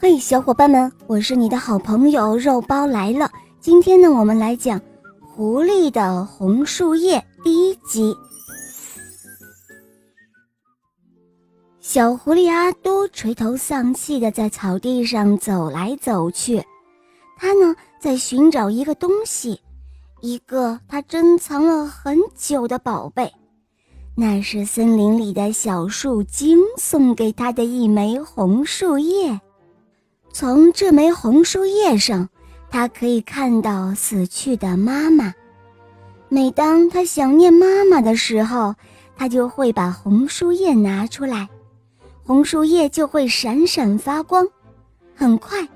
嘿，小伙伴们，我是你的好朋友肉包来了。今天呢，我们来讲《狐狸的红树叶》第一集。小狐狸阿都垂头丧气的在草地上走来走去，他呢在寻找一个东西，一个他珍藏了很久的宝贝，那是森林里的小树精送给他的一枚红树叶。从这枚红树叶上，他可以看到死去的妈妈。每当他想念妈妈的时候，他就会把红树叶拿出来，红树叶就会闪闪发光。很快，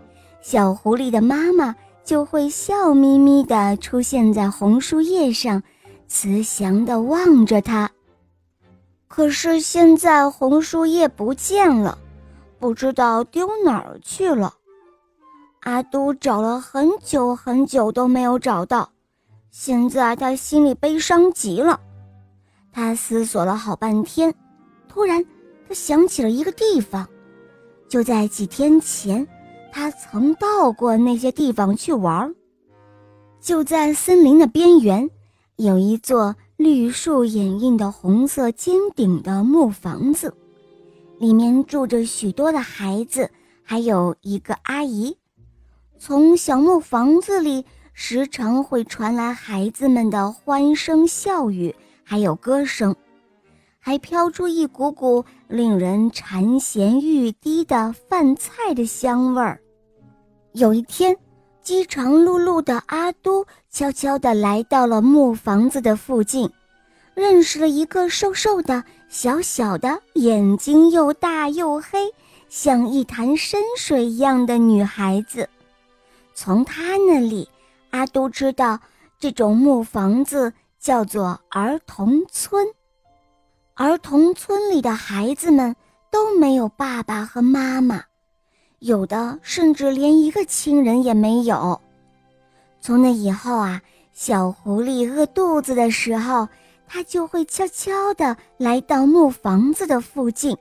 小狐狸的妈妈就会笑眯眯地出现在红树叶上，慈祥地望着他。可是现在红树叶不见了。不知道丢哪儿去了，阿都找了很久很久都没有找到，现在他心里悲伤极了。他思索了好半天，突然他想起了一个地方，就在几天前，他曾到过那些地方去玩。就在森林的边缘，有一座绿树掩映的红色尖顶的木房子。里面住着许多的孩子，还有一个阿姨。从小木房子里时常会传来孩子们的欢声笑语，还有歌声，还飘出一股股令人馋涎欲滴的饭菜的香味儿。有一天，饥肠辘辘的阿都悄悄地来到了木房子的附近。认识了一个瘦瘦的、小小的、眼睛又大又黑，像一潭深水一样的女孩子。从她那里，阿都知道这种木房子叫做儿童村。儿童村里的孩子们都没有爸爸和妈妈，有的甚至连一个亲人也没有。从那以后啊，小狐狸饿肚子的时候。他就会悄悄地来到木房子的附近，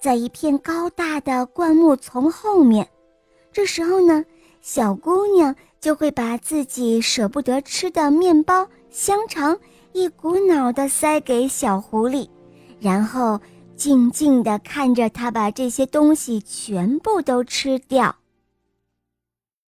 在一片高大的灌木丛后面。这时候呢，小姑娘就会把自己舍不得吃的面包、香肠一股脑地塞给小狐狸，然后静静地看着他把这些东西全部都吃掉。